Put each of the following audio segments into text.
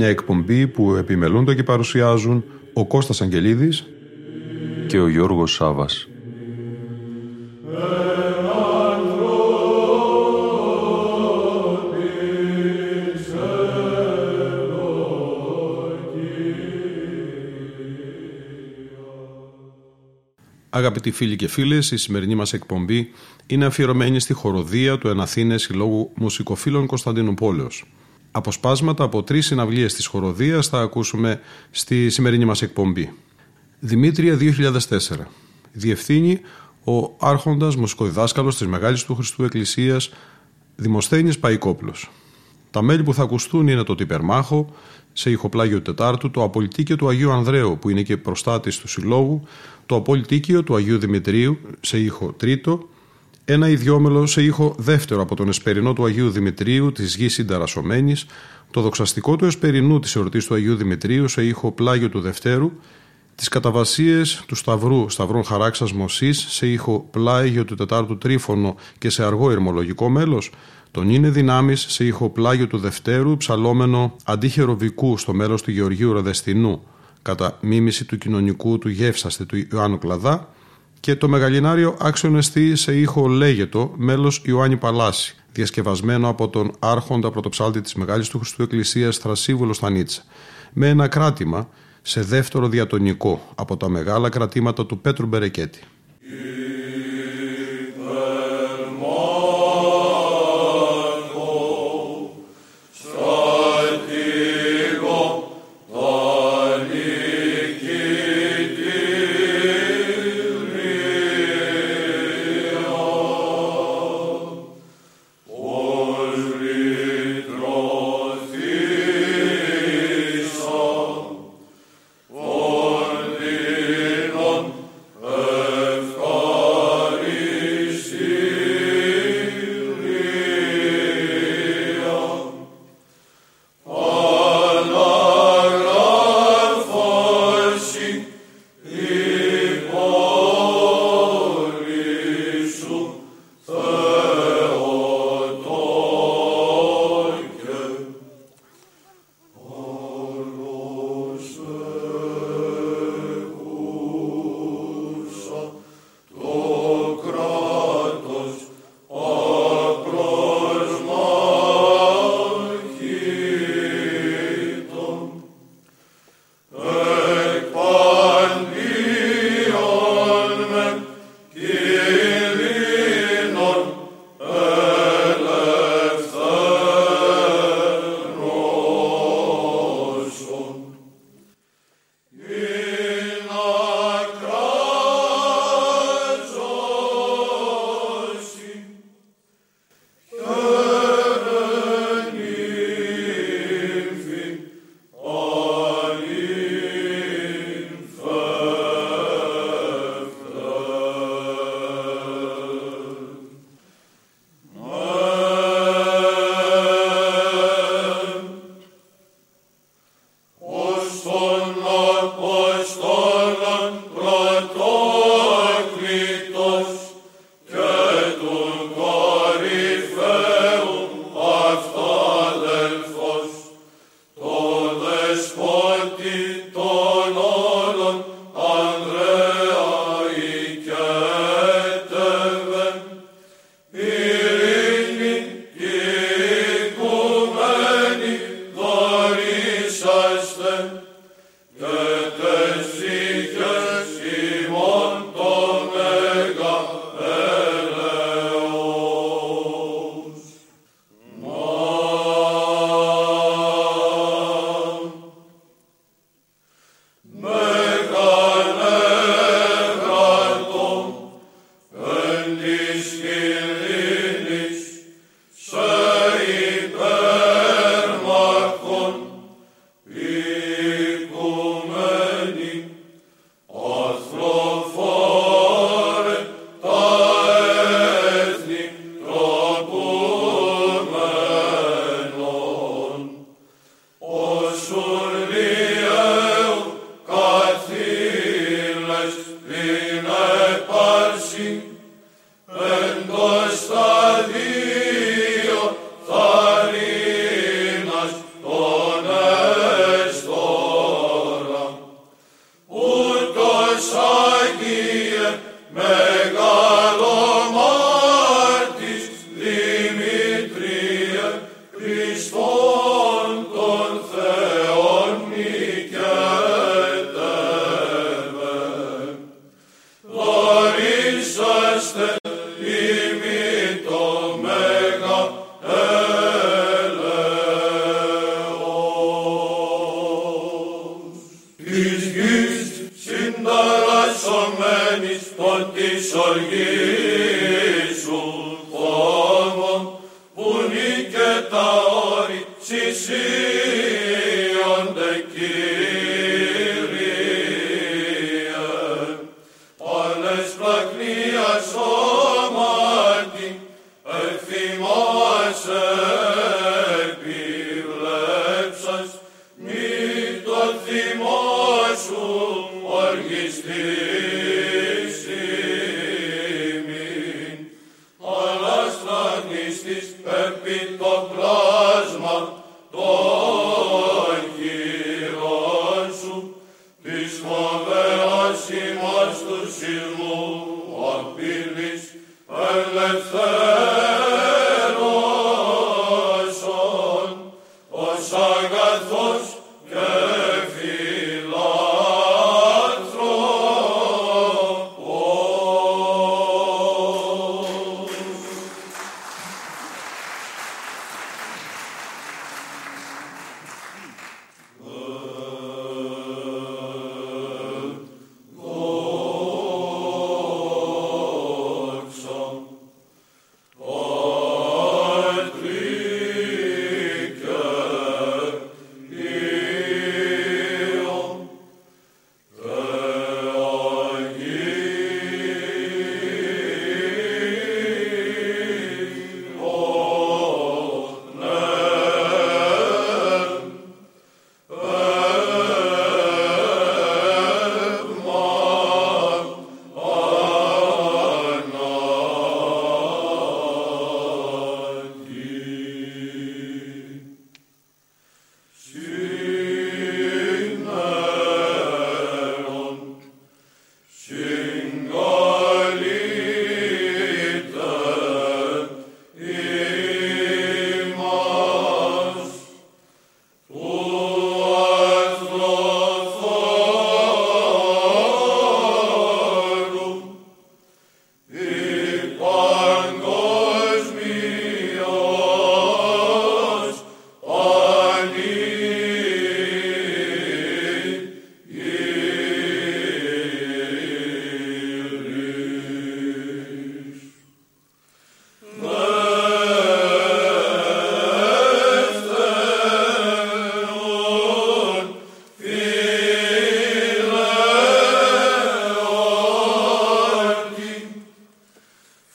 Μια εκπομπή που επιμελούνται και παρουσιάζουν ο Κώστας Αγγελίδης και ο Γιώργος Σάβας. Αγαπητοί φίλοι και φίλες, η σημερινή μας εκπομπή είναι αφιερωμένη στη χοροδία του Εναθήνες Συλλόγου Μουσικοφίλων Κωνσταντινούπολεως. Αποσπάσματα από τρεις συναυλίες της χοροδίας θα ακούσουμε στη σημερινή μας εκπομπή. Δημήτρια 2004. Διευθύνει ο άρχοντας μουσικοδιδάσκαλος της Μεγάλης του Χριστού Εκκλησίας Δημοσθένης Παϊκόπλος. Τα μέλη που θα ακουστούν είναι το Τυπερμάχο, σε ηχοπλάγιο Τετάρτου, το Απολυτίκιο του Αγίου Ανδρέου που είναι και προστάτης του Συλλόγου, το Απολυτίκιο του Αγίου Δημητρίου σε ήχο τρίτο, ένα ιδιόμελο σε ήχο δεύτερο από τον Εσπερινό του Αγίου Δημητρίου της γης συνταρασωμένης, το δοξαστικό του Εσπερινού της εορτής του Αγίου Δημητρίου σε ήχο πλάγιο του Δευτέρου, τις καταβασίες του Σταυρού Σταυρών Χαράξας Μωσής σε ήχο πλάγιο του Τετάρτου Τρίφωνο και σε αργό ερμολογικό μέλος, τον είναι δυνάμεις σε ήχο πλάγιο του Δευτέρου, ψαλόμενο αντίχερο βικού στο μέλος του Γεωργίου Ροδεστινού, κατά μίμηση του κοινωνικού του Γεύσαστε του Ιωάννου Κλαδά, και το μεγαλινάριο άξιον εστί σε ήχο λέγετο μέλος Ιωάννη Παλάση, διασκευασμένο από τον άρχοντα πρωτοψάλτη της Μεγάλης του Χριστού Εκκλησίας Θρασίβουλο Στανίτσα, με ένα κράτημα σε δεύτερο διατονικό από τα μεγάλα κρατήματα του Πέτρου Μπερεκέτη.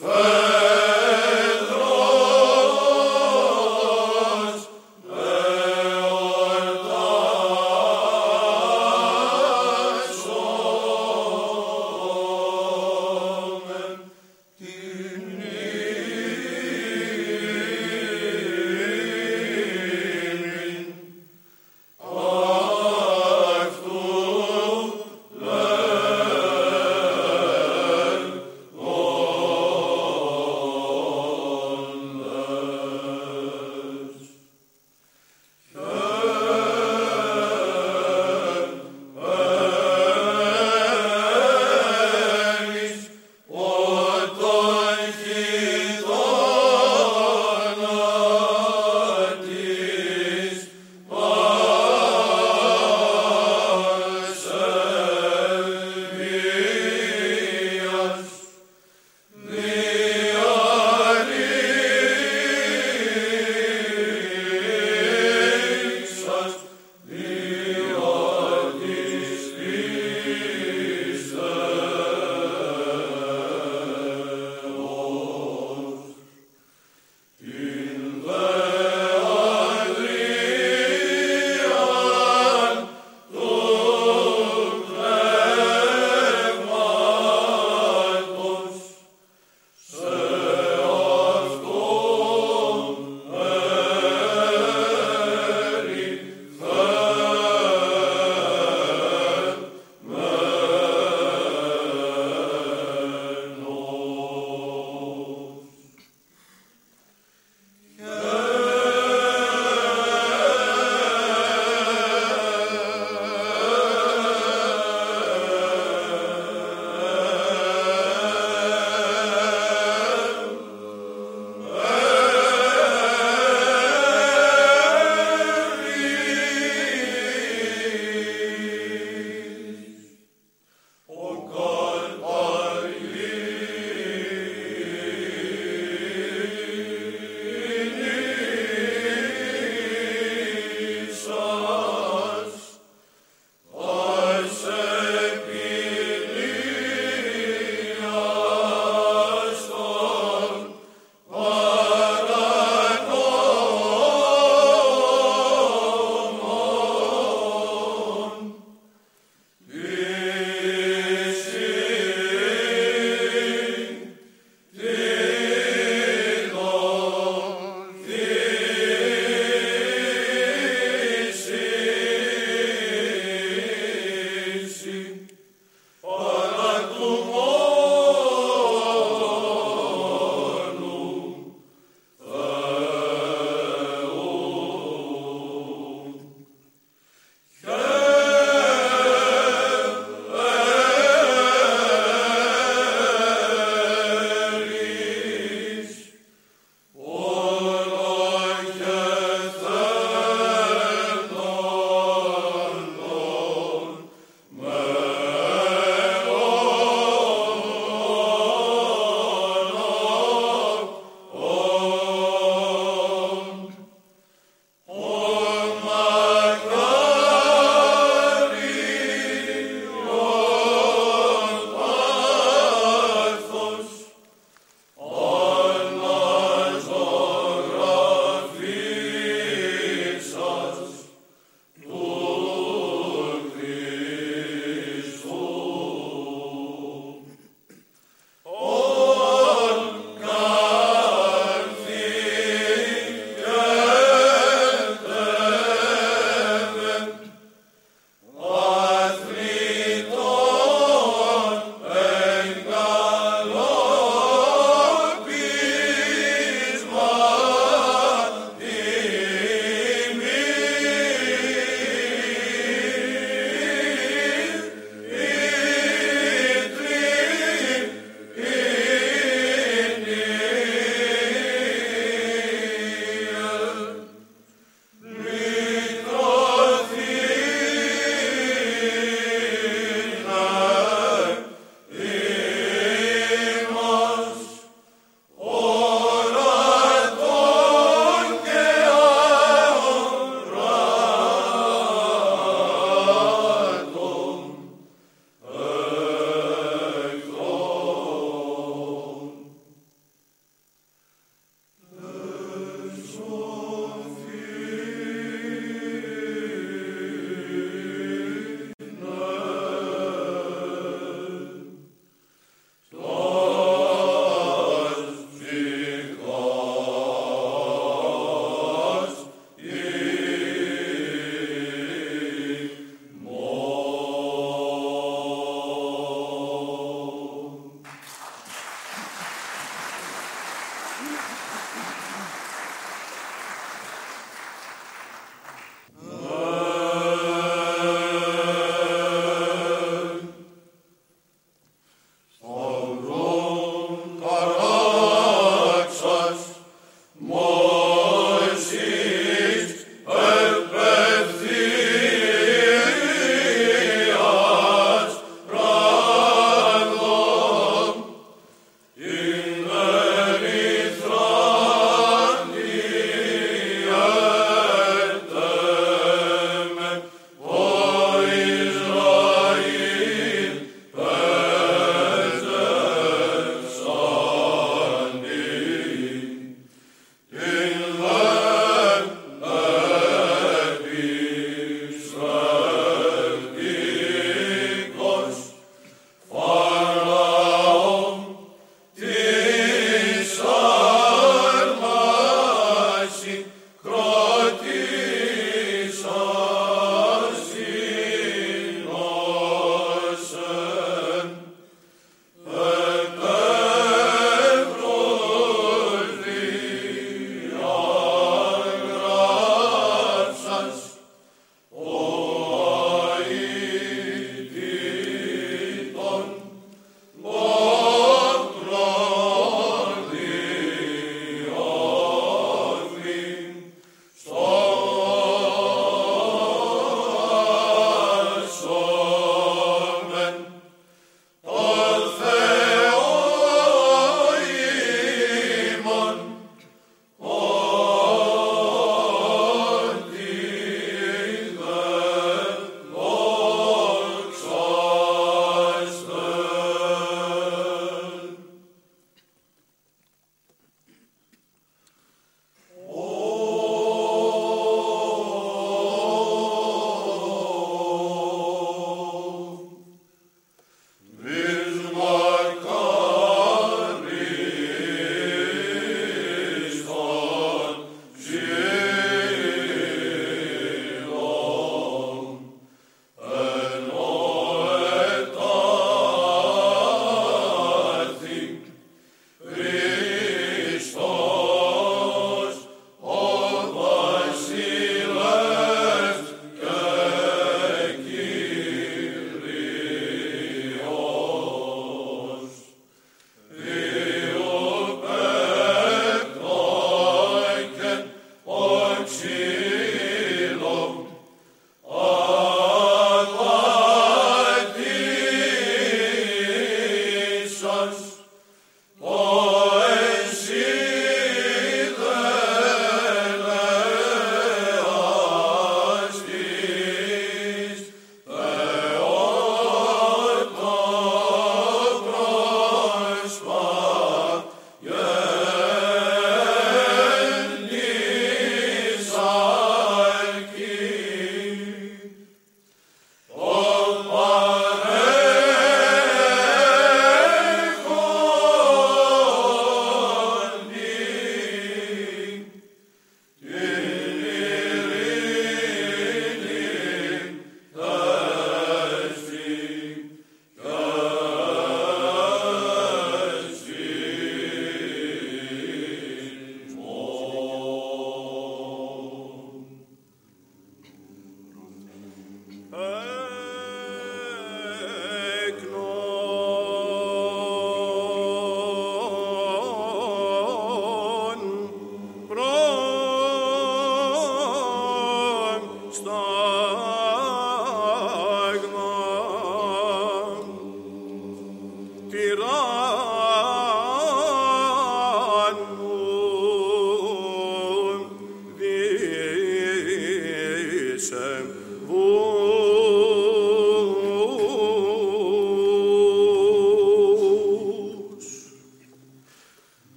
First.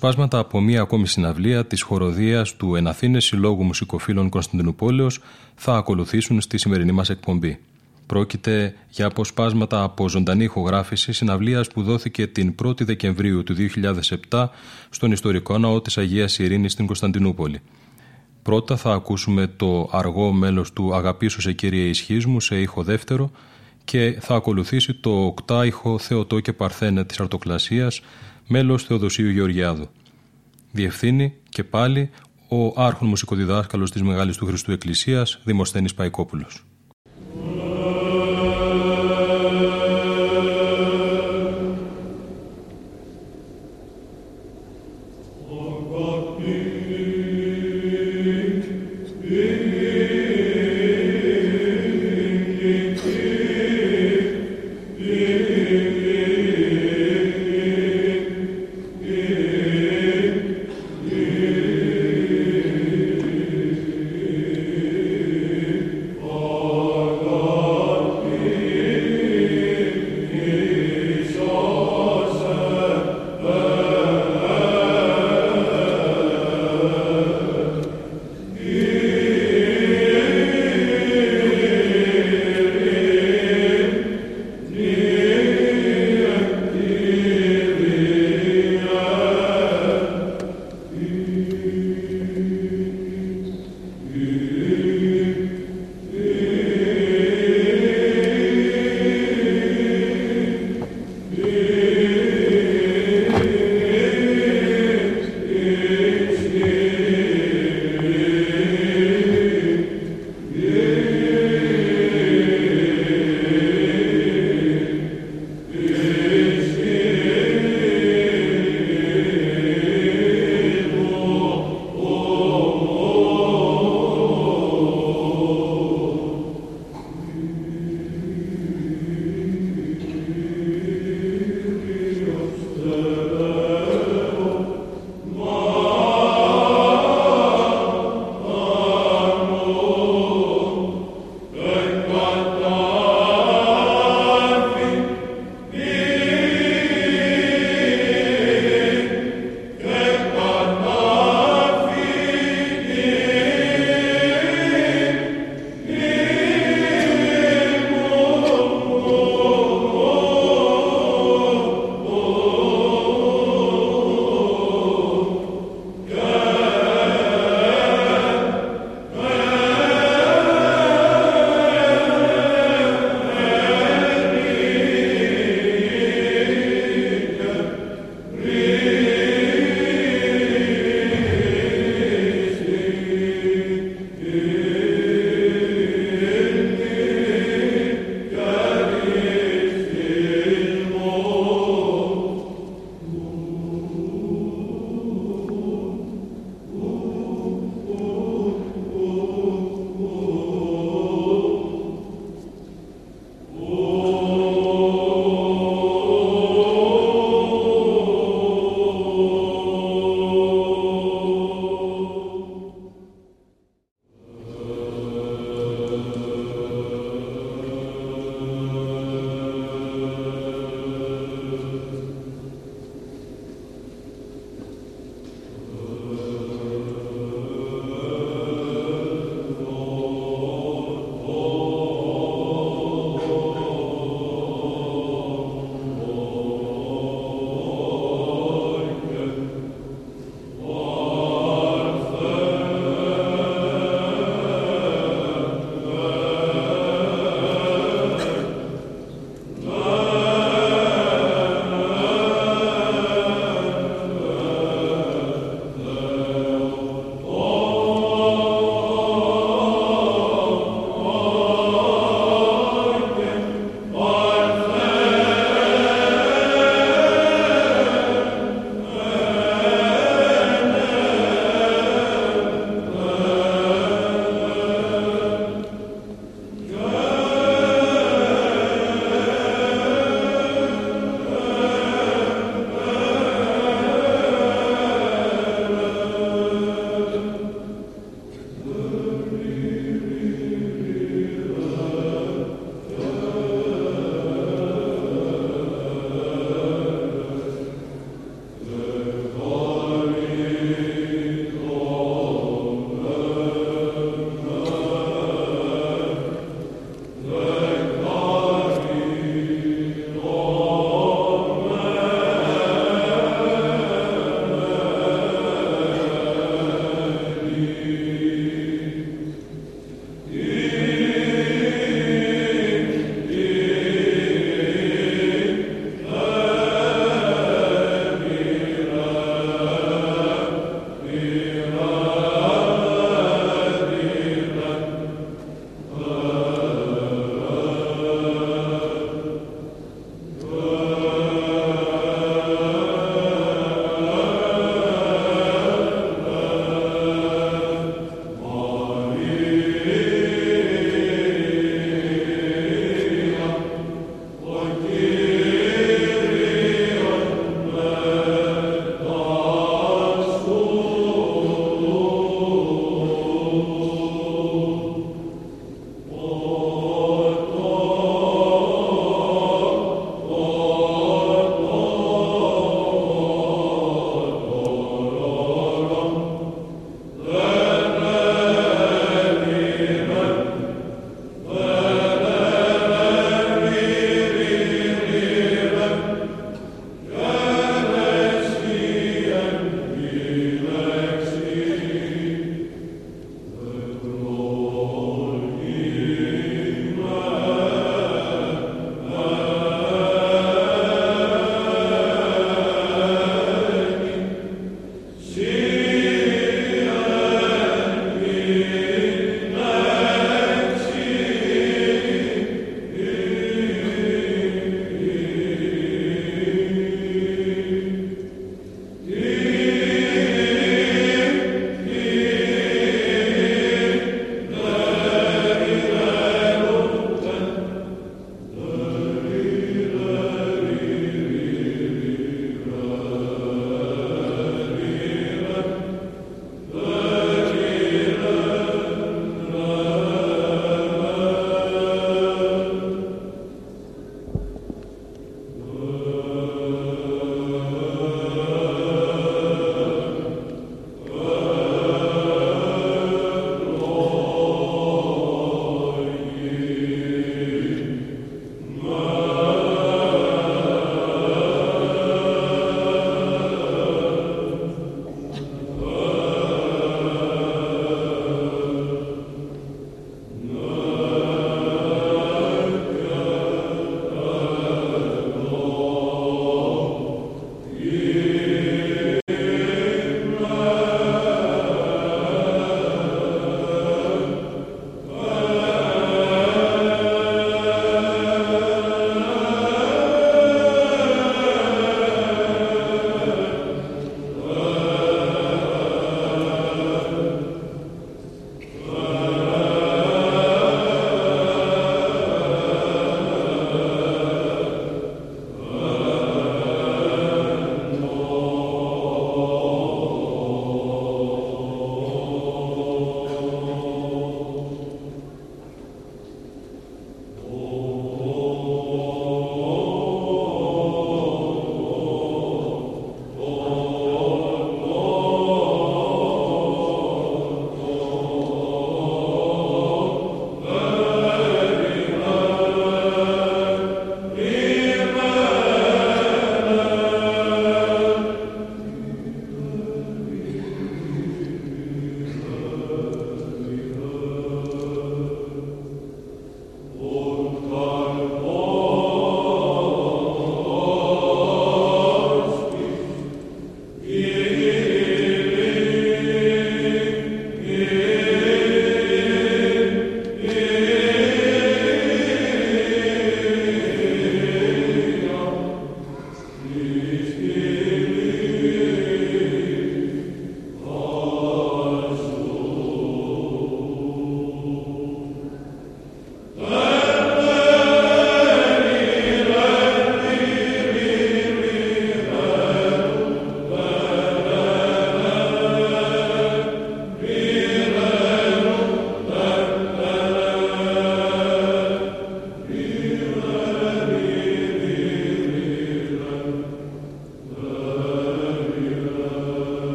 Αποσπάσματα από μία ακόμη συναυλία της χοροδίας του Εναθήνες Συλλόγου Μουσικοφίλων Κωνσταντινούπολεως θα ακολουθήσουν στη σημερινή μας εκπομπή. Πρόκειται για αποσπάσματα από ζωντανή ηχογράφηση συναυλίας που δόθηκε την 1η Δεκεμβρίου του 2007 στον ιστορικό ναό της Αγίας Ειρήνης στην Κωνσταντινούπολη. Πρώτα θα ακούσουμε το αργό μέλος του «Αγαπήσου σε Κύριε Ισχύσμου» σε ήχο δεύτερο και θα ακολουθήσει το οκτάηχο Θεοτό και Παρθένε της Αρτοκλασίας μέλος Θεοδοσίου Γεωργιάδου. Διευθύνει και πάλι ο άρχον μουσικοδιδάσκαλος της Μεγάλης του Χριστού Εκκλησίας Δημοσθένης Παϊκόπουλος.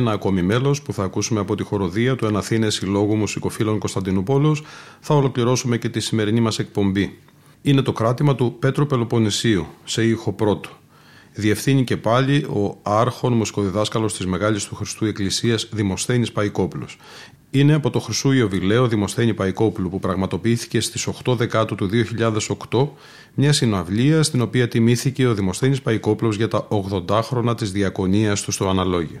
Ένα ακόμη μέλος που θα ακούσουμε από τη χοροδία του Εναθήνε Συλλόγου Μουσικοφίλων Κωνσταντινούπολου, θα ολοκληρώσουμε και τη σημερινή μας εκπομπή. Είναι το κράτημα του Πέτρου Πελοποννησίου, σε ήχο πρώτο. Διευθύνει και πάλι ο άρχον μουσικοδιδάσκαλος της Μεγάλης του Χριστού Εκκλησίας Δημοσθένης Παϊκόπουλος. Είναι από το Χρυσού Ιωβιλέο Δημοσθένη Παϊκόπουλου που πραγματοποιήθηκε στις 8 Δεκάτου του 2008 μια συναυλία στην οποία τιμήθηκε ο Δημοσθένης Παϊκόπουλος για τα 80 χρόνια της διακονίας του στο αναλόγιο.